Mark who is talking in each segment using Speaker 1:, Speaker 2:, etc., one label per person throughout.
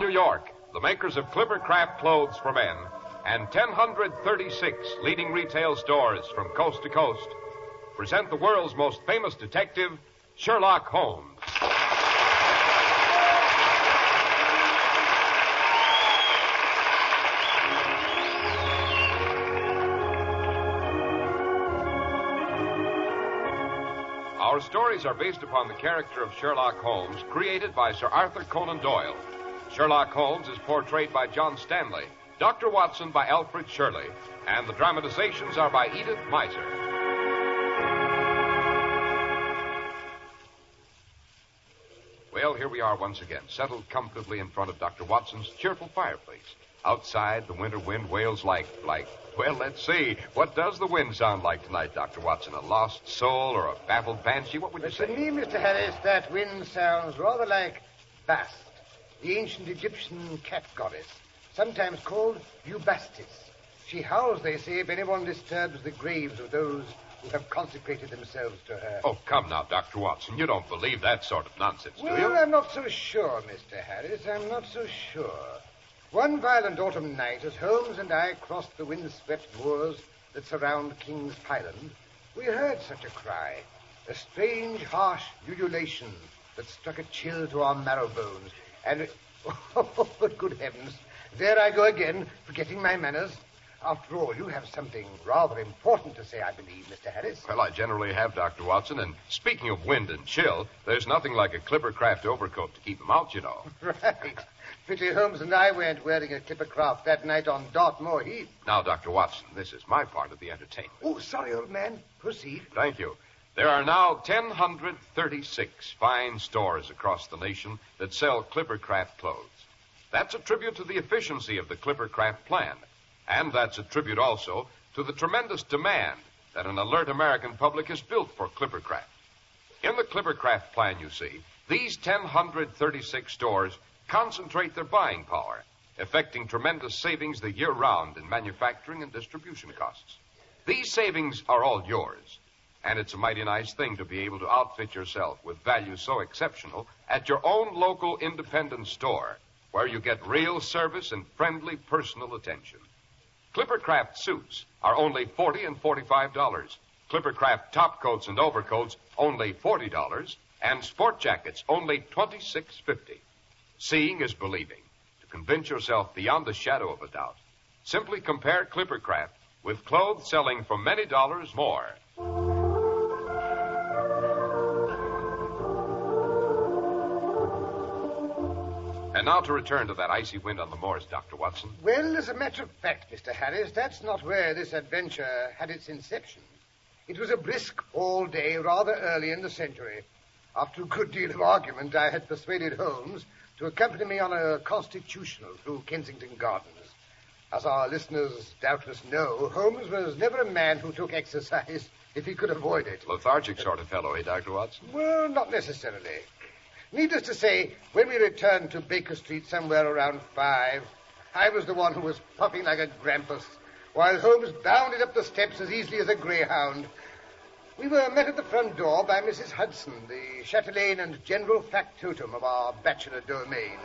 Speaker 1: New York, the makers of Clippercraft clothes for men, and 1036 leading retail stores from coast to coast, present the world's most famous detective, Sherlock Holmes. Our stories are based upon the character of Sherlock Holmes, created by Sir Arthur Conan Doyle. Sherlock Holmes is portrayed by John Stanley, Dr. Watson by Alfred Shirley, and the dramatizations are by Edith Meiser. Well, here we are once again, settled comfortably in front of Dr. Watson's cheerful fireplace. Outside, the winter wind wails like, like, well, let's see. What does the wind sound like tonight, Dr. Watson? A lost soul or a baffled banshee? What would you
Speaker 2: To
Speaker 1: say?
Speaker 2: me, Mr. Harris, that wind sounds rather like Bast, the ancient Egyptian cat goddess, sometimes called Bubastis. She howls, they say, if anyone disturbs the graves of those who have consecrated themselves to her.
Speaker 1: Oh, come now, Dr. Watson. You don't believe that sort of nonsense, do you? well.
Speaker 2: I'm not so sure, Mr. Harris. I'm not so sure. One violent autumn night, as Holmes and I crossed the windswept moors that surround King's Pyland, we heard such a cry, a strange, harsh ululation that struck a chill to our marrow bones. And, oh, but good heavens, there I go again, forgetting my manners. After all, you have something rather important to say, I believe, Mr. Harris.
Speaker 1: Well, I generally have, Dr. Watson, and speaking of wind and chill, there's nothing like a Clippercraft overcoat to keep them out, you know.
Speaker 2: Right. Pity Holmes and I weren't wearing a Clippercraft that night on Dartmoor Heath.
Speaker 1: Now, Dr. Watson, this is my part of the entertainment.
Speaker 2: Oh, sorry, old man. Proceed.
Speaker 1: Thank you. There are now 1,036 fine stores across the nation that sell Clippercraft clothes. That's a tribute to the efficiency of the Clippercraft plan. And that's a tribute also to the tremendous demand that an alert American public has built for Clippercraft. In the Clippercraft plan, you see, these 1,036 stores concentrate their buying power, effecting tremendous savings the year round in manufacturing and distribution costs. These savings are all yours, and it's a mighty nice thing to be able to outfit yourself with value so exceptional at your own local independent store, where you get real service and friendly personal attention. Clippercraft suits are only 40 and forty-five dollars. Clippercraft top coats and overcoats only forty dollars, and sport jackets only twenty-six fifty. Seeing is believing. To convince yourself beyond the shadow of a doubt, simply compare Clippercraft with clothes selling for many dollars more. And now to return to that icy wind on the moors, Dr. Watson.
Speaker 2: Well, as a matter of fact, Mr. Harris, that's not where this adventure had its inception. It was a brisk fall day rather early in the century. After a good deal of argument, I had persuaded Holmes to accompany me on a constitutional through Kensington Gardens. As our listeners doubtless know, Holmes was never a man who took exercise if he could avoid it.
Speaker 1: Lethargic sort of fellow, eh, Dr. Watson?
Speaker 2: Well, not necessarily. Needless to say, when we returned to Baker Street somewhere around five, I was the one who was puffing like a grampus, while Holmes bounded up the steps as easily as a greyhound. We were met at the front door by Mrs. Hudson, the chatelaine and general factotum of our bachelor domain.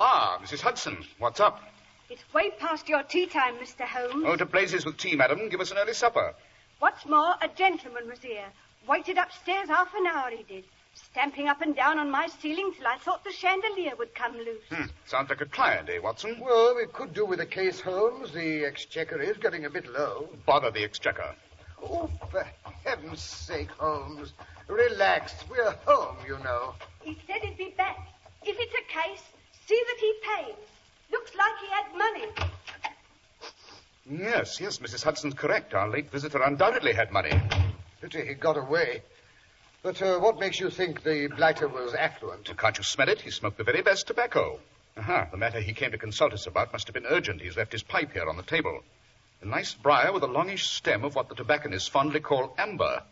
Speaker 3: Ah, Mrs. Hudson, what's up?
Speaker 4: It's way past your tea time, Mr. Holmes.
Speaker 3: Oh, to blazes with tea, madam. Give us an early supper.
Speaker 4: What's more, a gentleman was here. Waited upstairs half an hour, he did. Stamping up and down on my ceiling till I thought the chandelier would come loose.
Speaker 3: Hmm. Sounds like a client, eh, Watson?
Speaker 2: Well, we could do with a case, Holmes. The exchequer is getting a bit low.
Speaker 3: Bother the exchequer.
Speaker 2: Oh, for heaven's sake, Holmes. Relax. We're home, you know.
Speaker 4: He said he'd be back. If it's a case, see that he pays. Looks like he had money.
Speaker 3: Yes, yes, Mrs. Hudson's correct. Our late visitor undoubtedly had money.
Speaker 2: Pity he got away. But uh, what makes you think the blighter was affluent?
Speaker 3: Can't you smell it? He smoked the very best tobacco. Aha, the matter he came to consult us about must have been urgent. He's left his pipe here on the table. A nice briar with a longish stem of what the tobacconists fondly call amber.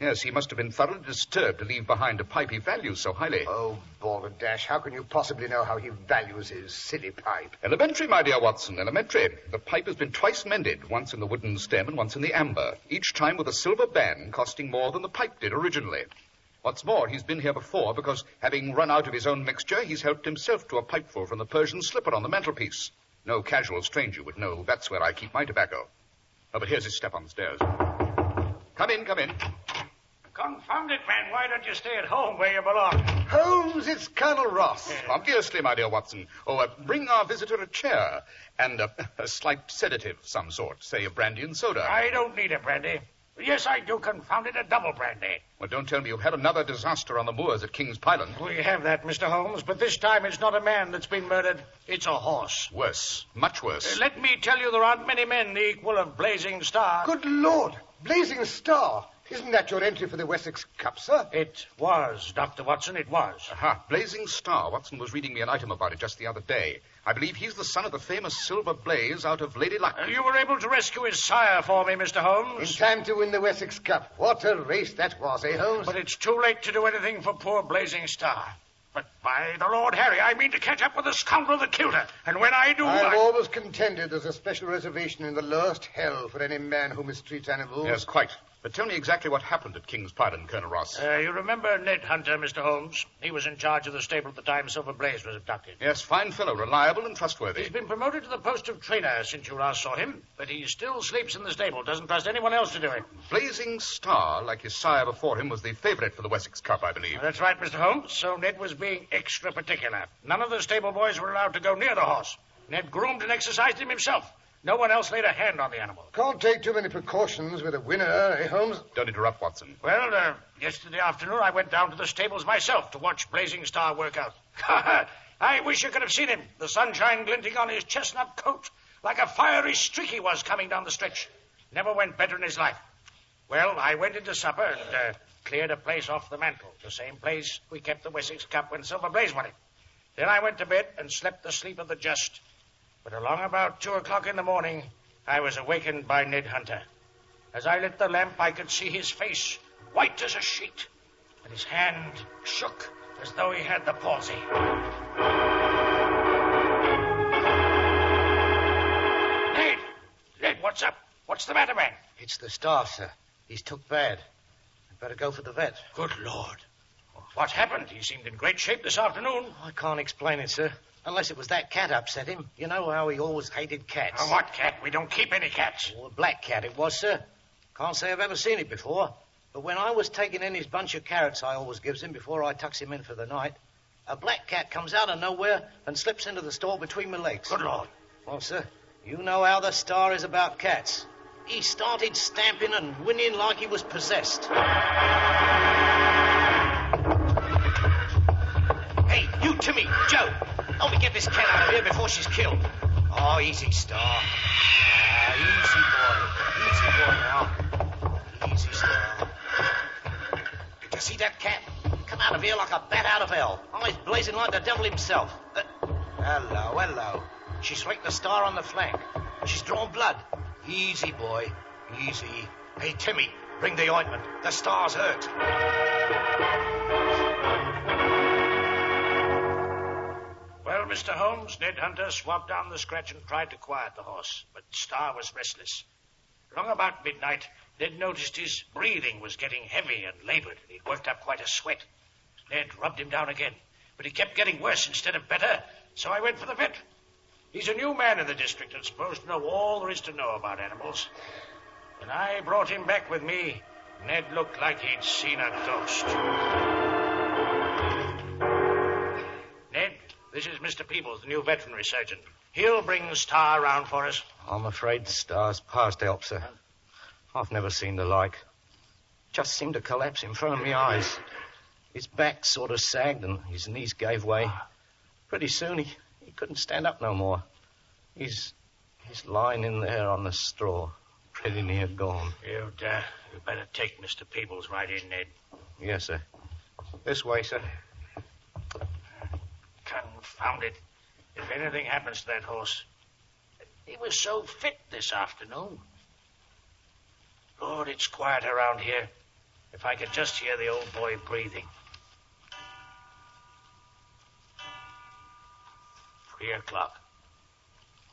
Speaker 3: Yes, he must have been thoroughly disturbed to leave behind a pipe he values so highly.
Speaker 2: Oh, balderdash, how can you possibly know how he values his silly pipe?
Speaker 3: Elementary, my dear Watson, elementary. The pipe has been twice mended, once in the wooden stem and once in the amber, each time with a silver band costing more than the pipe did originally. What's more, he's been here before because, having run out of his own mixture, he's helped himself to a pipeful from the Persian slipper on the mantelpiece. No casual stranger would know that's where I keep my tobacco. Oh, but here's his step on the stairs. Come in, come in.
Speaker 5: Confound it, man. Why don't you stay at home where you belong?
Speaker 2: Holmes, it's Colonel Ross.
Speaker 3: Obviously, my dear Watson. Oh, uh, bring our visitor a chair and uh, a slight sedative of some sort, say a brandy and soda.
Speaker 5: I don't need a brandy. Yes, I do, confound it, a double brandy.
Speaker 3: Well, don't tell me you've had another disaster on the moors at King's Pyland.
Speaker 5: We have that, Mr. Holmes, but this time it's not a man that's been murdered. It's a horse.
Speaker 3: Worse, much worse.
Speaker 5: Uh, let me tell you, there aren't many men the equal of Blazing Star.
Speaker 2: Good Lord. Blazing Star. Isn't that your entry for the Wessex Cup, sir?
Speaker 5: It was, Dr. Watson, it was.
Speaker 3: Aha, Blazing Star. Watson was reading me an item about it just the other day. I believe he's the son of the famous Silver Blaze out of Lady Luck.
Speaker 5: Uh, you were able to rescue his sire for me, Mr. Holmes.
Speaker 2: In time to win the Wessex Cup. What a race that was, eh, Holmes?
Speaker 5: But it's too late to do anything for poor Blazing Star. But by the Lord Harry, I mean to catch up with the scoundrel that killed her. And when I do,
Speaker 2: I've
Speaker 5: I...
Speaker 2: always contended there's a special reservation in the lowest hell for any man who mistreats animals.
Speaker 3: Yes, quite. But tell me exactly what happened at King's Pyland, Colonel Ross.
Speaker 5: Uh, you remember Ned Hunter, Mr. Holmes? He was in charge of the stable at the time Silver Blaze was abducted.
Speaker 3: yes, fine fellow, reliable and trustworthy.
Speaker 5: He's been promoted to the post of trainer since you last saw him, but he still sleeps in the stable, doesn't trust anyone else to do it.
Speaker 3: Blazing Star, like his sire before him, was the favorite for the Wessex Cup, I believe.
Speaker 5: That's right, Mr. Holmes. So Ned was being extra particular. None of the stable boys were allowed to go near the horse. Ned groomed and exercised him himself. No one else laid a hand on the animal.
Speaker 2: Can't take too many precautions with a winner, eh, Holmes?
Speaker 3: Don't interrupt, Watson.
Speaker 5: Well, uh, yesterday afternoon I went down to the stables myself to watch Blazing Star work out. I wish you could have seen him. The sunshine glinting on his chestnut coat like a fiery streak he was coming down the stretch. Never went better in his life. Well, I went into supper and uh, cleared a place off the mantel, the same place we kept the Wessex Cup when Silver Blaze won it. Then I went to bed and slept the sleep of the just. But along about two o'clock in the morning, I was awakened by Ned Hunter. As I lit the lamp, I could see his face, white as a sheet, and his hand shook as though he had the palsy. Ned! Ned, what's up? What's the matter, man?
Speaker 6: It's the staff, sir. He's took bad. I'd better go for the vet.
Speaker 5: Good Lord. What happened? He seemed in great shape this afternoon.
Speaker 6: I can't explain it, sir. Unless it was that cat upset him. You know how he always hated cats.
Speaker 5: Oh, what cat? We don't keep any cats.
Speaker 6: Oh, a black cat it was, sir. Can't say I've ever seen it before. But when I was taking in his bunch of carrots I always gives him before I tucks him in for the night, a black cat comes out of nowhere and slips into the store between my legs.
Speaker 5: Good Lord.
Speaker 6: Well, sir, you know how the star is about cats. He started stamping and whinnying like he was possessed. Hey, you Timmy, Joe, help me get this cat out of here before she's killed. Oh, easy, Star. Ah, easy boy. Easy boy now. Easy, Star. Did you see that cat? Come out of here like a bat out of hell. Eyes blazing like the devil himself. Uh, hello, hello. She slicked the star on the flank. She's drawn blood. Easy, boy. Easy. Hey, Timmy, bring the ointment. The star's hurt.
Speaker 5: Mr. Holmes, Ned Hunter swabbed down the scratch and tried to quiet the horse, but Star was restless. Long about midnight, Ned noticed his breathing was getting heavy and labored, and he'd worked up quite a sweat. Ned rubbed him down again, but he kept getting worse instead of better, so I went for the vet. He's a new man in the district and supposed to know all there is to know about animals. When I brought him back with me, Ned looked like he'd seen a ghost. This is Mr. Peebles, the new veterinary surgeon. He'll bring Star around for us.
Speaker 6: I'm afraid the star's past help, sir. I've never seen the like. Just seemed to collapse in front of my eyes. His back sort of sagged and his knees gave way. Pretty soon he, he couldn't stand up no more. He's he's lying in there on the straw, pretty near gone.
Speaker 5: You'd, uh, you'd better take Mr. Peebles right in, Ned.
Speaker 6: Yes, sir. This way, sir.
Speaker 5: Confound it. If anything happens to that horse. He was so fit this afternoon. Lord, it's quiet around here. If I could just hear the old boy breathing. Three o'clock.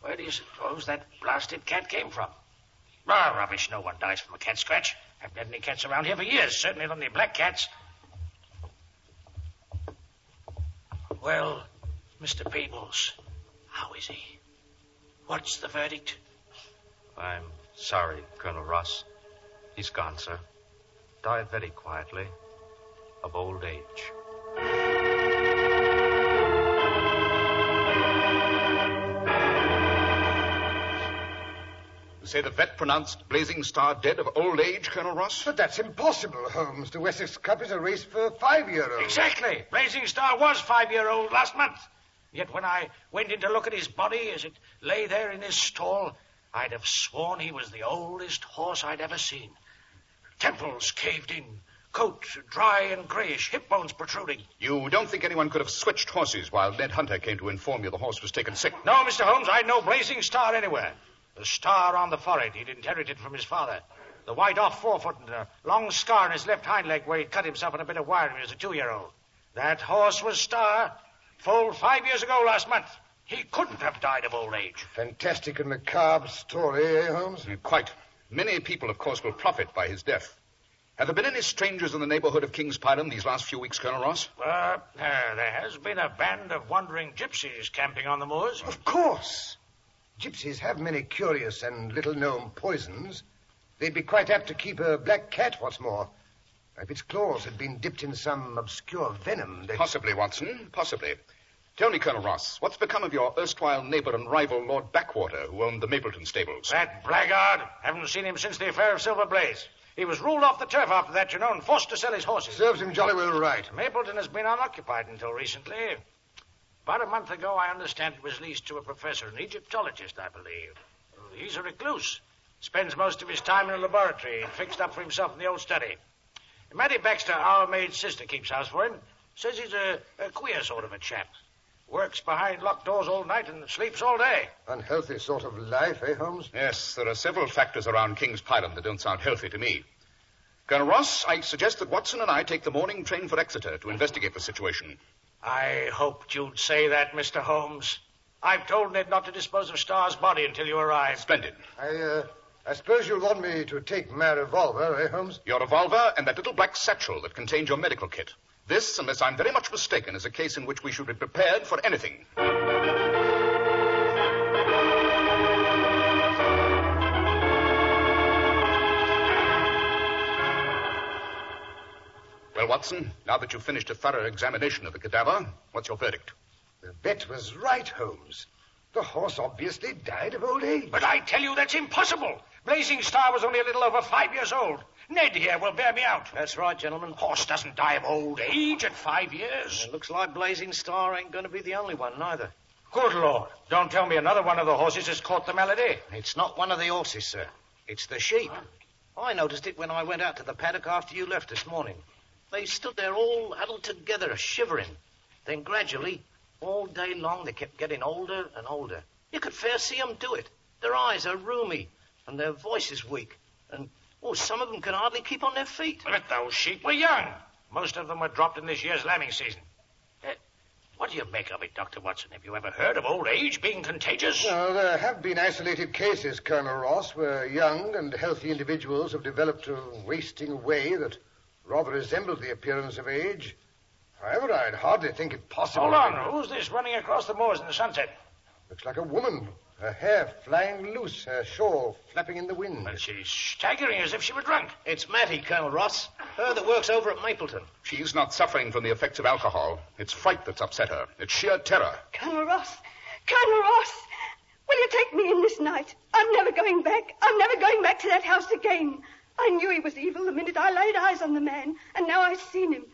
Speaker 5: Where do you suppose that blasted cat came from? Ah, rubbish. No one dies from a cat scratch. Haven't had any cats around here for years. Certainly not any black cats. Well, Mr. Peebles, how is he? What's the verdict?
Speaker 7: I'm sorry, Colonel Ross. He's gone, sir. Died very quietly of old age.
Speaker 3: You say the vet pronounced Blazing Star dead of old age, Colonel Ross?
Speaker 2: But that's impossible, oh, Holmes. The Wessex Cup is a race for five-year-olds.
Speaker 5: Exactly. Blazing Star was five year old last month. Yet when I went in to look at his body as it lay there in his stall, I'd have sworn he was the oldest horse I'd ever seen. Temples caved in, coat dry and grayish, hip bones protruding.
Speaker 3: You don't think anyone could have switched horses while Ned Hunter came to inform you the horse was taken sick?
Speaker 5: No, Mr. Holmes, I'd no blazing star anywhere. The star on the forehead he'd inherited from his father. The white off forefoot and a long scar on his left hind leg where he'd cut himself in a bit of wire when he was a two-year-old. That horse was Star. Full five years ago last month. He couldn't have died of old age.
Speaker 2: Fantastic and macabre story, eh, Holmes?
Speaker 3: Uh, Quite. Many people, of course, will profit by his death. Have there been any strangers in the neighborhood of King's Pyland these last few weeks, Colonel Ross?
Speaker 5: Uh, uh, there has been a band of wandering gypsies camping on the moors.
Speaker 2: Of course. Gypsies have many curious and little-known poisons. They'd be quite apt to keep a black cat, what's more. If its claws had been dipped in some obscure venom, they...
Speaker 3: Possibly, Watson. Possibly. Tell me, Colonel Ross, what's become of your erstwhile neighbor and rival, Lord Backwater, who owned the Mapleton stables?
Speaker 5: That blackguard. Haven't seen him since the affair of Silver Blaze. He was ruled off the turf after that, you know, and forced to sell his horses.
Speaker 2: Serves him jolly well right.
Speaker 5: Mapleton has been unoccupied until recently. About a month ago, I understand it was leased to a professor, an Egyptologist, I believe. He's a recluse. Spends most of his time in a laboratory, fixed up for himself in the old study. Mattie Baxter, our maid's sister, keeps house for him. Says he's a, a queer sort of a chap. Works behind locked doors all night and sleeps all day.
Speaker 2: Unhealthy sort of life, eh, Holmes?
Speaker 3: Yes, there are several factors around King's Pyland that don't sound healthy to me. Colonel Ross, I suggest that Watson and I take the morning train for Exeter to investigate the situation.
Speaker 5: I hoped you'd say that, Mr. Holmes. I've told Ned not to dispose of Star's body until you arrive.
Speaker 3: Splendid.
Speaker 2: I, uh, I suppose you'll want me to take my revolver, eh, Holmes?
Speaker 3: Your revolver and that little black satchel that contains your medical kit. This, unless I'm very much mistaken, is a case in which we should be prepared for anything. Well, Watson, now that you've finished a thorough examination of the cadaver, what's your verdict?
Speaker 2: The bet was right, Holmes. The horse obviously died of old age.
Speaker 5: But I tell you that's impossible. Blazing Star was only a little over five years old. Ned here will bear me out.
Speaker 6: That's right, gentlemen.
Speaker 5: Horse doesn't die of old age at five years.
Speaker 6: It looks like Blazing Star ain't going to be the only one, neither.
Speaker 5: Good Lord. Don't tell me another one of the horses has caught the malady.
Speaker 6: It's not one of the horses, sir. It's the sheep. I noticed it when I went out to the paddock after you left this morning. They stood there all huddled together, shivering. Then gradually, all day long, they kept getting older and older. You could fair see 'em do it. Their eyes are rheumy, and their voices weak. And, oh, some of them can hardly keep on their feet.
Speaker 5: But those sheep were young. Most of them were dropped in this year's lambing season. Uh, what do you make of it, Dr. Watson? Have you ever heard of old age being contagious?
Speaker 2: No, there have been isolated cases, Colonel Ross, where young and healthy individuals have developed a wasting away that rather resembled the appearance of age. However, I'd hardly think it possible.
Speaker 5: Hold on. Who's this running across the moors in the sunset?
Speaker 2: Looks like a woman. Her hair flying loose, her shawl flapping in the wind.
Speaker 5: Well, she's staggering as if she were drunk.
Speaker 6: It's Mattie, Colonel Ross. Her that works over at Mapleton.
Speaker 3: She's not suffering from the effects of alcohol. It's fright that's upset her. It's sheer terror.
Speaker 4: Colonel Ross! Colonel Ross! Will you take me in this night? I'm never going back. I'm never going back to that house again. I knew he was evil the minute I laid eyes on the man, and now I've seen him.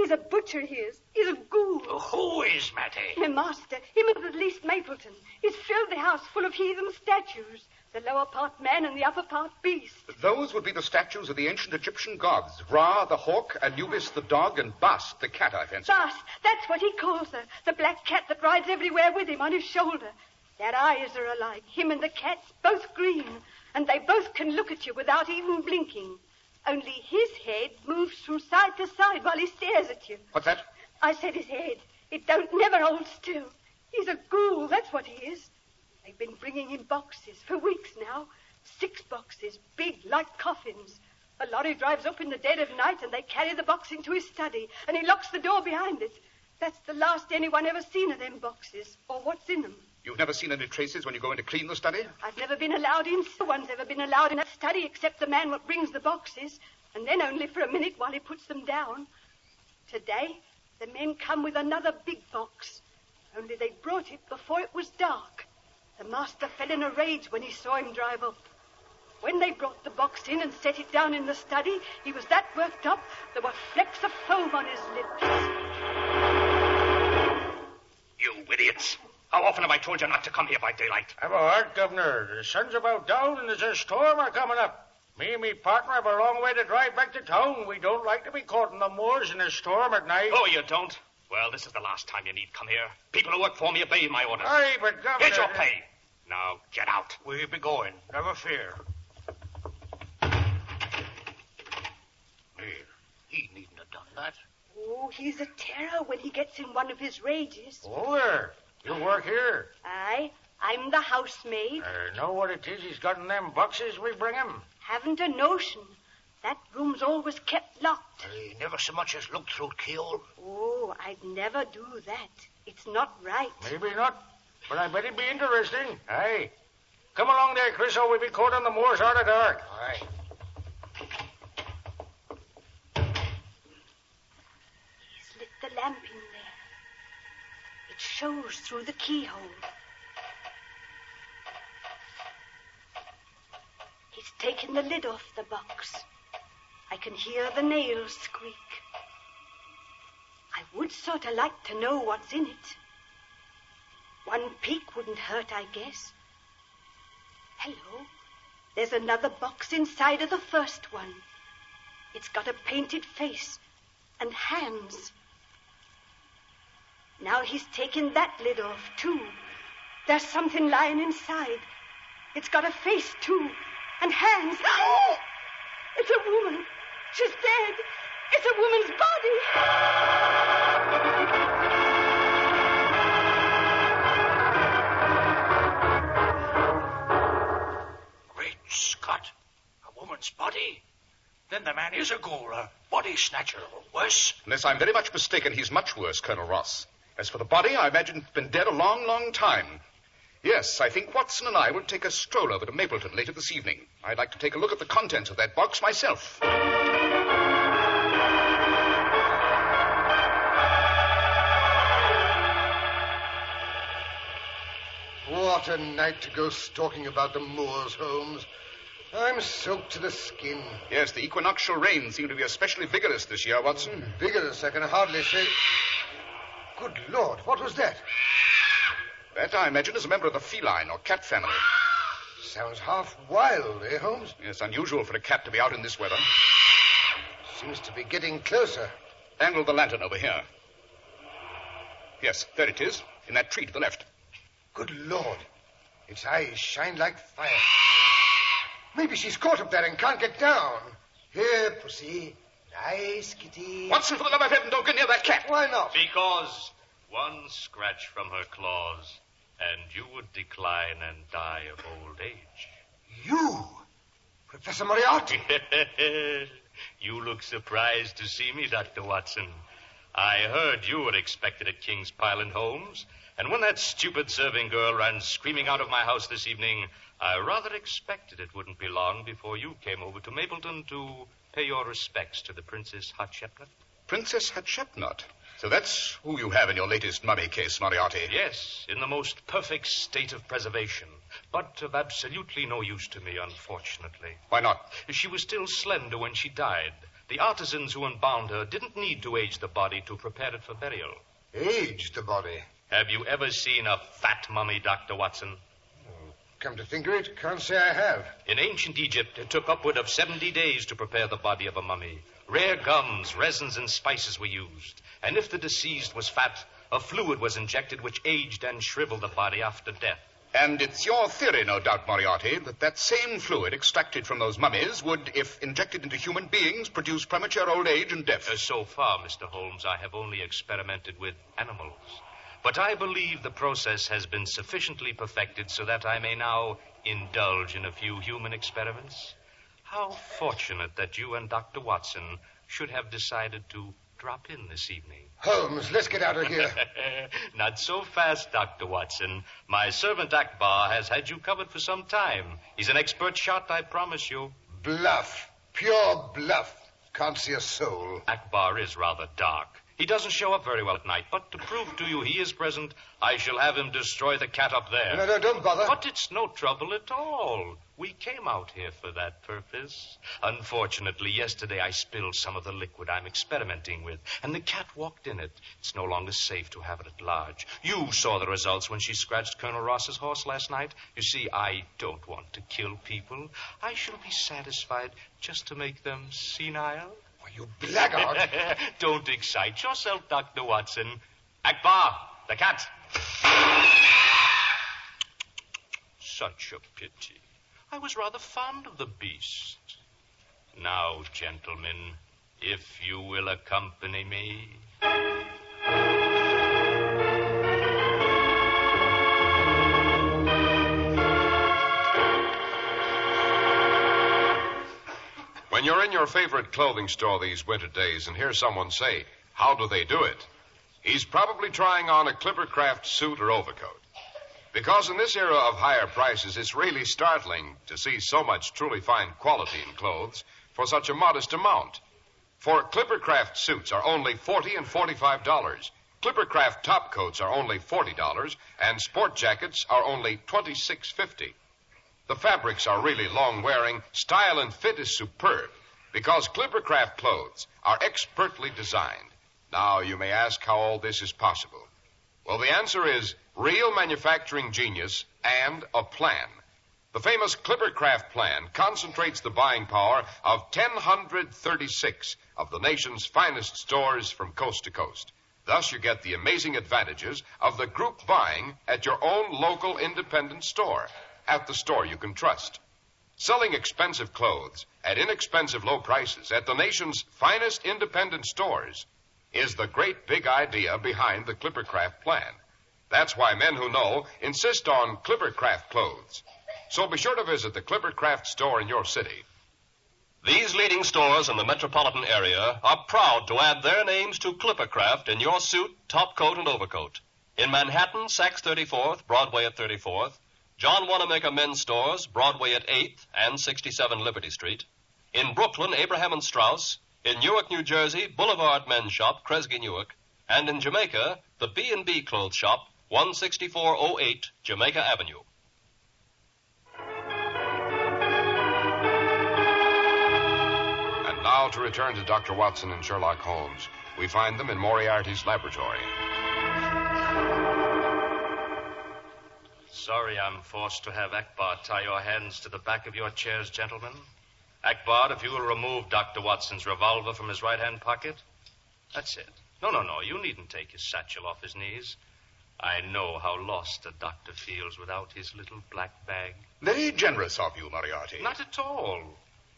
Speaker 4: He's a butcher, he is. He's a ghoul.
Speaker 5: Who is Mattie?
Speaker 4: My master, him of the least Mapleton. He's filled the house full of heathen statues. The lower part man and the upper part beast.
Speaker 3: Those would be the statues of the ancient Egyptian gods Ra, the hawk, Anubis, the dog, and Bast, the cat, I fancy.
Speaker 4: Bast, that's what he calls her. The black cat that rides everywhere with him on his shoulder. Their eyes are alike, him and the cat's, both green. And they both can look at you without even blinking. Only his head moves from side to side while he stares at you.
Speaker 3: What's that?
Speaker 4: I said his head. It don't never hold still. He's a ghoul, that's what he is. They've been bringing him boxes for weeks now. Six boxes, big like coffins. A lorry drives up in the dead of night and they carry the box into his study and he locks the door behind it. That's the last anyone ever seen of them boxes, or what's in them.
Speaker 3: You've never seen any traces when you go in to clean the study?
Speaker 4: I've never been allowed in. No one's ever been allowed in that study except the man what brings the boxes, and then only for a minute while he puts them down. Today, the men come with another big box, only they brought it before it was dark. The master fell in a rage when he saw him drive up. When they brought the box in and set it down in the study, he was that worked up there were flecks of foam on his lips.
Speaker 8: How often have I told you not to come here by daylight?
Speaker 5: Have a heart, Governor. The sun's about down and there's a storm a coming up. Me and me partner have a long way to drive back to town. We don't like to be caught in the moors in a storm at night.
Speaker 8: Oh, you don't? Well, this is the last time you need come here. People who work for me obey my orders.
Speaker 5: Aye, but Governor...
Speaker 8: Get your uh, pay. Now, get out.
Speaker 5: We'll be going. Never fear. Hey, he needn't have done that.
Speaker 4: Oh, he's a terror when he gets in one of his rages.
Speaker 5: Oh, there. You work here.
Speaker 4: Aye, I'm the housemaid.
Speaker 5: Uh, know what it is he's got in them boxes we bring him?
Speaker 4: Haven't a notion. That room's always kept locked.
Speaker 5: He never so much as looked through keyhole.
Speaker 4: Oh, I'd never do that. It's not right.
Speaker 5: Maybe not, but I bet it'd be interesting. Aye. Come along there, Chris, or we'll be caught on the moors out of dark.
Speaker 2: Aye.
Speaker 4: He's lit the lamp in there. It shows through the keyhole. He's taken the lid off the box. I can hear the nails squeak. I would sort of like to know what's in it. One peek wouldn't hurt, I guess. Hello. There's another box inside of the first one. It's got a painted face and hands. Now he's taken that lid off, too. There's something lying inside. It's got a face, too, and hands. It's a woman. She's dead. It's a woman's body.
Speaker 5: Great Scott. A woman's body? Then the man is a ghoul, a body snatcher, or worse.
Speaker 3: Unless I'm very much mistaken, he's much worse, Colonel Ross. As for the body, I imagine it's been dead a long, long time. Yes, I think Watson and I will take a stroll over to Mapleton later this evening. I'd like to take a look at the contents of that box myself.
Speaker 2: What a night to go stalking about the moors, Holmes. I'm soaked to the skin.
Speaker 3: Yes, the equinoctial rains seem to be especially vigorous this year, Watson.
Speaker 2: Hmm, vigorous, I can hardly say. Good Lord, what was that?
Speaker 3: That, I imagine, is a member of the feline or cat family.
Speaker 2: Sounds half wild, eh, Holmes?
Speaker 3: It's unusual for a cat to be out in this weather.
Speaker 2: Seems to be getting closer.
Speaker 3: Angle the lantern over here. Yes, there it is, in that tree to the left.
Speaker 2: Good Lord. Its eyes shine like fire. Maybe she's caught up there and can't get down. Here, pussy. Nice kitty.
Speaker 3: Watson, for the love of heaven, don't get near that cat.
Speaker 2: Why not?
Speaker 7: Because one scratch from her claws, and you would decline and die of old age.
Speaker 2: You? Professor Moriarty?
Speaker 7: you look surprised to see me, Dr. Watson. I heard you were expected at King's Pyland, Holmes, and when that stupid serving girl ran screaming out of my house this evening, I rather expected it wouldn't be long before you came over to Mapleton to pay your respects to the Princess Hatshepsut.
Speaker 3: Princess Hatshepsut. So that's who you have in your latest mummy case, Moriarty.
Speaker 7: Yes, in the most perfect state of preservation, but of absolutely no use to me, unfortunately.
Speaker 3: Why not?
Speaker 7: She was still slender when she died. The artisans who embalmed her didn't need to age the body to prepare it for burial.
Speaker 2: Age the body.
Speaker 7: Have you ever seen a fat mummy, Dr. Watson?
Speaker 2: Come to think of it, can't say I have.
Speaker 7: In ancient Egypt, it took upward of 70 days to prepare the body of a mummy. Rare gums, resins, and spices were used. And if the deceased was fat, a fluid was injected which aged and shriveled the body after death.
Speaker 3: And it's your theory, no doubt, Moriarty, that that same fluid extracted from those mummies would, if injected into human beings, produce premature old age and death.
Speaker 7: Uh, so far, Mr. Holmes, I have only experimented with animals. But I believe the process has been sufficiently perfected so that I may now indulge in a few human experiments. How fortunate that you and Dr. Watson should have decided to drop in this evening.
Speaker 2: Holmes, let's get out of here.
Speaker 7: Not so fast, Dr. Watson. My servant Akbar has had you covered for some time. He's an expert shot, I promise you.
Speaker 2: Bluff. Pure bluff. Can't see a soul.
Speaker 7: Akbar is rather dark. He doesn't show up very well at night, but to prove to you he is present, I shall have him destroy the cat up there.
Speaker 2: No, no, don't bother.
Speaker 7: But it's no trouble at all. We came out here for that purpose. Unfortunately, yesterday I spilled some of the liquid I'm experimenting with, and the cat walked in it. It's no longer safe to have it at large. You saw the results when she scratched Colonel Ross's horse last night. You see, I don't want to kill people. I shall be satisfied just to make them senile.
Speaker 2: Why, you blackguard.
Speaker 7: don't excite yourself, Dr. Watson. Akbar, the cat. Such a pity. I was rather fond of the beast. Now, gentlemen, if you will accompany me.
Speaker 1: When you're in your favorite clothing store these winter days and hear someone say, How do they do it? He's probably trying on a Clippercraft suit or overcoat. Because in this era of higher prices, it's really startling to see so much truly fine quality in clothes for such a modest amount. For Clippercraft suits are only forty and forty-five dollars. Clippercraft top coats are only forty dollars, and sport jackets are only twenty-six fifty. The fabrics are really long wearing. Style and fit is superb because Clippercraft clothes are expertly designed. Now, you may ask how all this is possible. Well, the answer is real manufacturing genius and a plan. The famous Clippercraft plan concentrates the buying power of 1,036 of the nation's finest stores from coast to coast. Thus, you get the amazing advantages of the group buying at your own local independent store, at the store you can trust. Selling expensive clothes at inexpensive low prices at the nation's finest independent stores is the great big idea behind the Clippercraft plan. That's why men who know insist on Clippercraft clothes. So be sure to visit the Clippercraft store in your city.
Speaker 9: These leading stores in the metropolitan area are proud to add their names to Clippercraft in your suit, top coat, and overcoat. In Manhattan, Saks 34th, Broadway at 34th. John Wanamaker Men's Stores, Broadway at 8th and 67 Liberty Street. In Brooklyn, Abraham and Straus. In Newark, New Jersey, Boulevard Men's Shop, Kresge Newark. And in Jamaica, the B&B Clothes Shop, 16408 Jamaica Avenue.
Speaker 1: And now to return to Dr. Watson and Sherlock Holmes. We find them in Moriarty's laboratory.
Speaker 7: Sorry I'm forced to have Akbar tie your hands to the back of your chairs, gentlemen. Akbar, if you will remove Dr. Watson's revolver from his right hand pocket. That's it. No, no, no. You needn't take his satchel off his knees. I know how lost a doctor feels without his little black bag.
Speaker 3: Very generous of you, Moriarty.
Speaker 7: Not at all.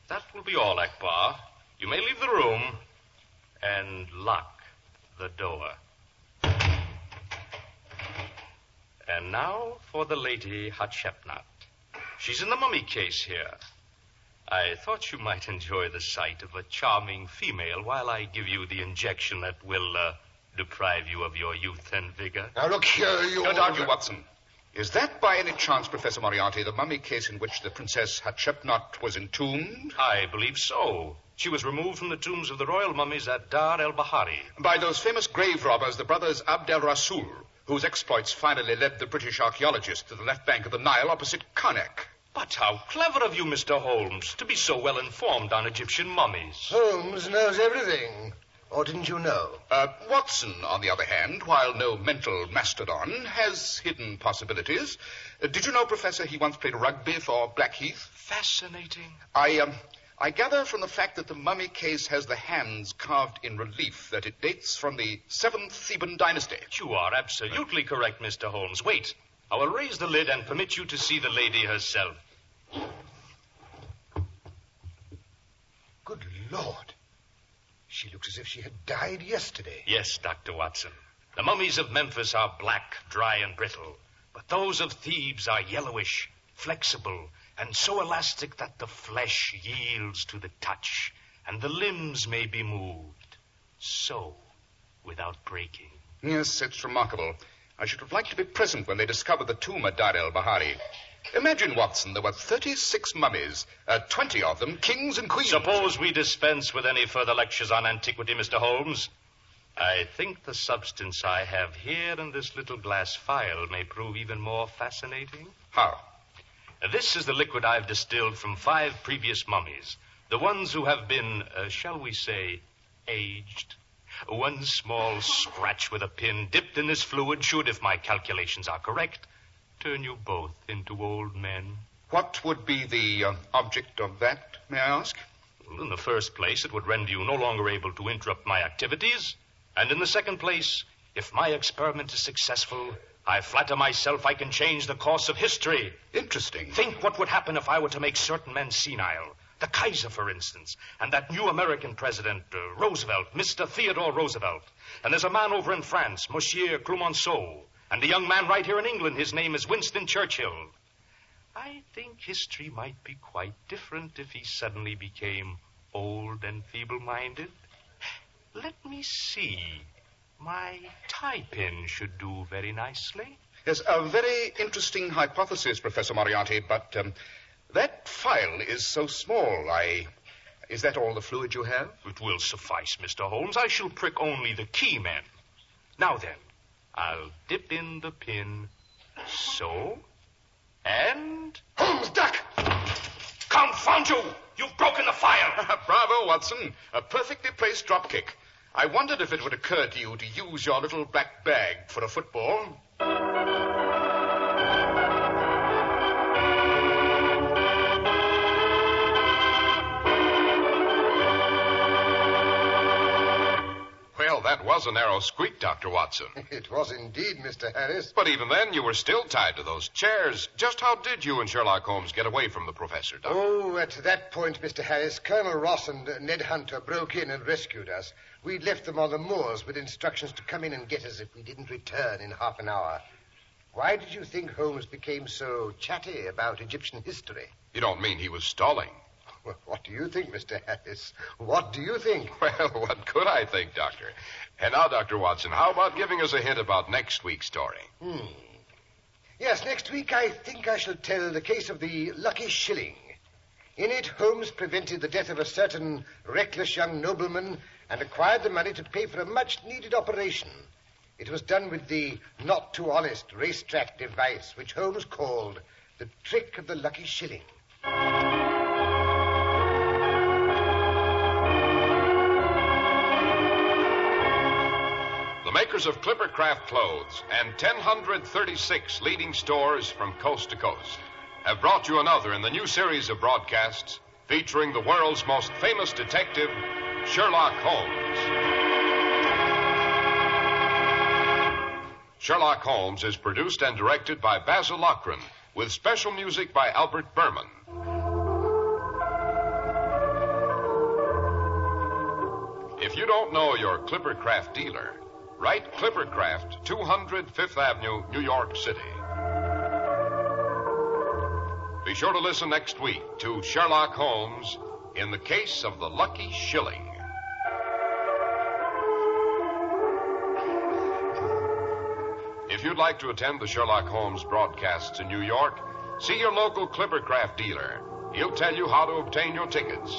Speaker 7: That will be all, Akbar. You may leave the room and lock the door. And now for the lady Hatshepsut. She's in the mummy case here. I thought you might enjoy the sight of a charming female while I give you the injection that will uh, deprive you of your youth and vigor.
Speaker 2: Now, look here, you.
Speaker 3: Don't argue, Watson. Is that by any chance, Professor Moriarty, the mummy case in which the Princess Hatshepsut was entombed?
Speaker 7: I believe so. She was removed from the tombs of the royal mummies at Dar el Bahari.
Speaker 3: By those famous grave robbers, the brothers Abd el Rasul, whose exploits finally led the British archaeologists to the left bank of the Nile opposite Karnak.
Speaker 7: But how clever of you, Mr. Holmes, to be so well informed on Egyptian mummies.
Speaker 2: Holmes knows everything. Or didn't you know?
Speaker 3: Uh, Watson, on the other hand, while no mental mastodon, has hidden possibilities. Uh, did you know, Professor, he once played rugby for Blackheath?
Speaker 7: Fascinating.
Speaker 3: I, um, I gather from the fact that the mummy case has the hands carved in relief that it dates from the seventh Theban dynasty.
Speaker 7: You are absolutely correct, Mr. Holmes. Wait. I will raise the lid and permit you to see the lady herself.
Speaker 2: Good Lord. She looks as if she had died yesterday.
Speaker 7: Yes, Dr. Watson. The mummies of Memphis are black, dry, and brittle. But those of Thebes are yellowish, flexible, and so elastic that the flesh yields to the touch, and the limbs may be moved. So, without breaking.
Speaker 3: Yes, it's remarkable. I should have liked to be present when they discovered the tomb at Dar el Bahari. Imagine, Watson, there were 36 mummies, uh, 20 of them kings and queens.
Speaker 7: Suppose we dispense with any further lectures on antiquity, Mr. Holmes. I think the substance I have here in this little glass vial may prove even more fascinating.
Speaker 3: How?
Speaker 7: This is the liquid I've distilled from five previous mummies. The ones who have been, uh, shall we say, aged. One small scratch with a pin dipped in this fluid should, if my calculations are correct, turn you both into old men.
Speaker 3: What would be the uh, object of that, may I ask?
Speaker 7: Well, in the first place, it would render you no longer able to interrupt my activities. And in the second place, if my experiment is successful, I flatter myself I can change the course of history.
Speaker 3: Interesting.
Speaker 7: Think what would happen if I were to make certain men senile. The Kaiser, for instance, and that new American president, uh, Roosevelt, Mr. Theodore Roosevelt. And there's a man over in France, Monsieur Clemenceau. And a young man right here in England, his name is Winston Churchill. I think history might be quite different if he suddenly became old and feeble minded. Let me see. My tie pin should do very nicely.
Speaker 3: Yes, a very interesting hypothesis, Professor Moriarty, but um, that file is so small. I. Is that all the fluid you have?
Speaker 7: It will suffice, Mr. Holmes. I shall prick only the key men. Now then, I'll dip in the pin so. And.
Speaker 3: Holmes, duck!
Speaker 7: Confound you! You've broken the file!
Speaker 3: Bravo, Watson. A perfectly placed drop kick. I wondered if it would occur to you to use your little black bag for a football.
Speaker 1: That was a narrow squeak, Dr. Watson.
Speaker 2: It was indeed, Mr. Harris.
Speaker 1: But even then, you were still tied to those chairs. Just how did you and Sherlock Holmes get away from the professor, Doctor?
Speaker 2: Oh, at that point, Mr. Harris, Colonel Ross and Ned Hunter broke in and rescued us. We'd left them on the moors with instructions to come in and get us if we didn't return in half an hour. Why did you think Holmes became so chatty about Egyptian history?
Speaker 1: You don't mean he was stalling?
Speaker 2: Well, what do you think, Mr. Harris? What do you think?
Speaker 1: Well, what could I think, Doctor? And now, Dr. Watson, how about giving us a hint about next week's story?
Speaker 2: Hmm. Yes, next week I think I shall tell the case of the Lucky Shilling. In it, Holmes prevented the death of a certain reckless young nobleman and acquired the money to pay for a much needed operation. It was done with the not too honest racetrack device, which Holmes called the trick of the lucky shilling.
Speaker 1: Makers of Clippercraft clothes and 1,036 leading stores from coast to coast have brought you another in the new series of broadcasts featuring the world's most famous detective, Sherlock Holmes. Sherlock Holmes is produced and directed by Basil Loughrane, with special music by Albert Berman. If you don't know your Clippercraft dealer, write Clippercraft, 200 Fifth Avenue, New York City. Be sure to listen next week to Sherlock Holmes in the case of the Lucky Shilling. If you'd like to attend the Sherlock Holmes broadcasts in New York, see your local Clippercraft dealer. He'll tell you how to obtain your tickets.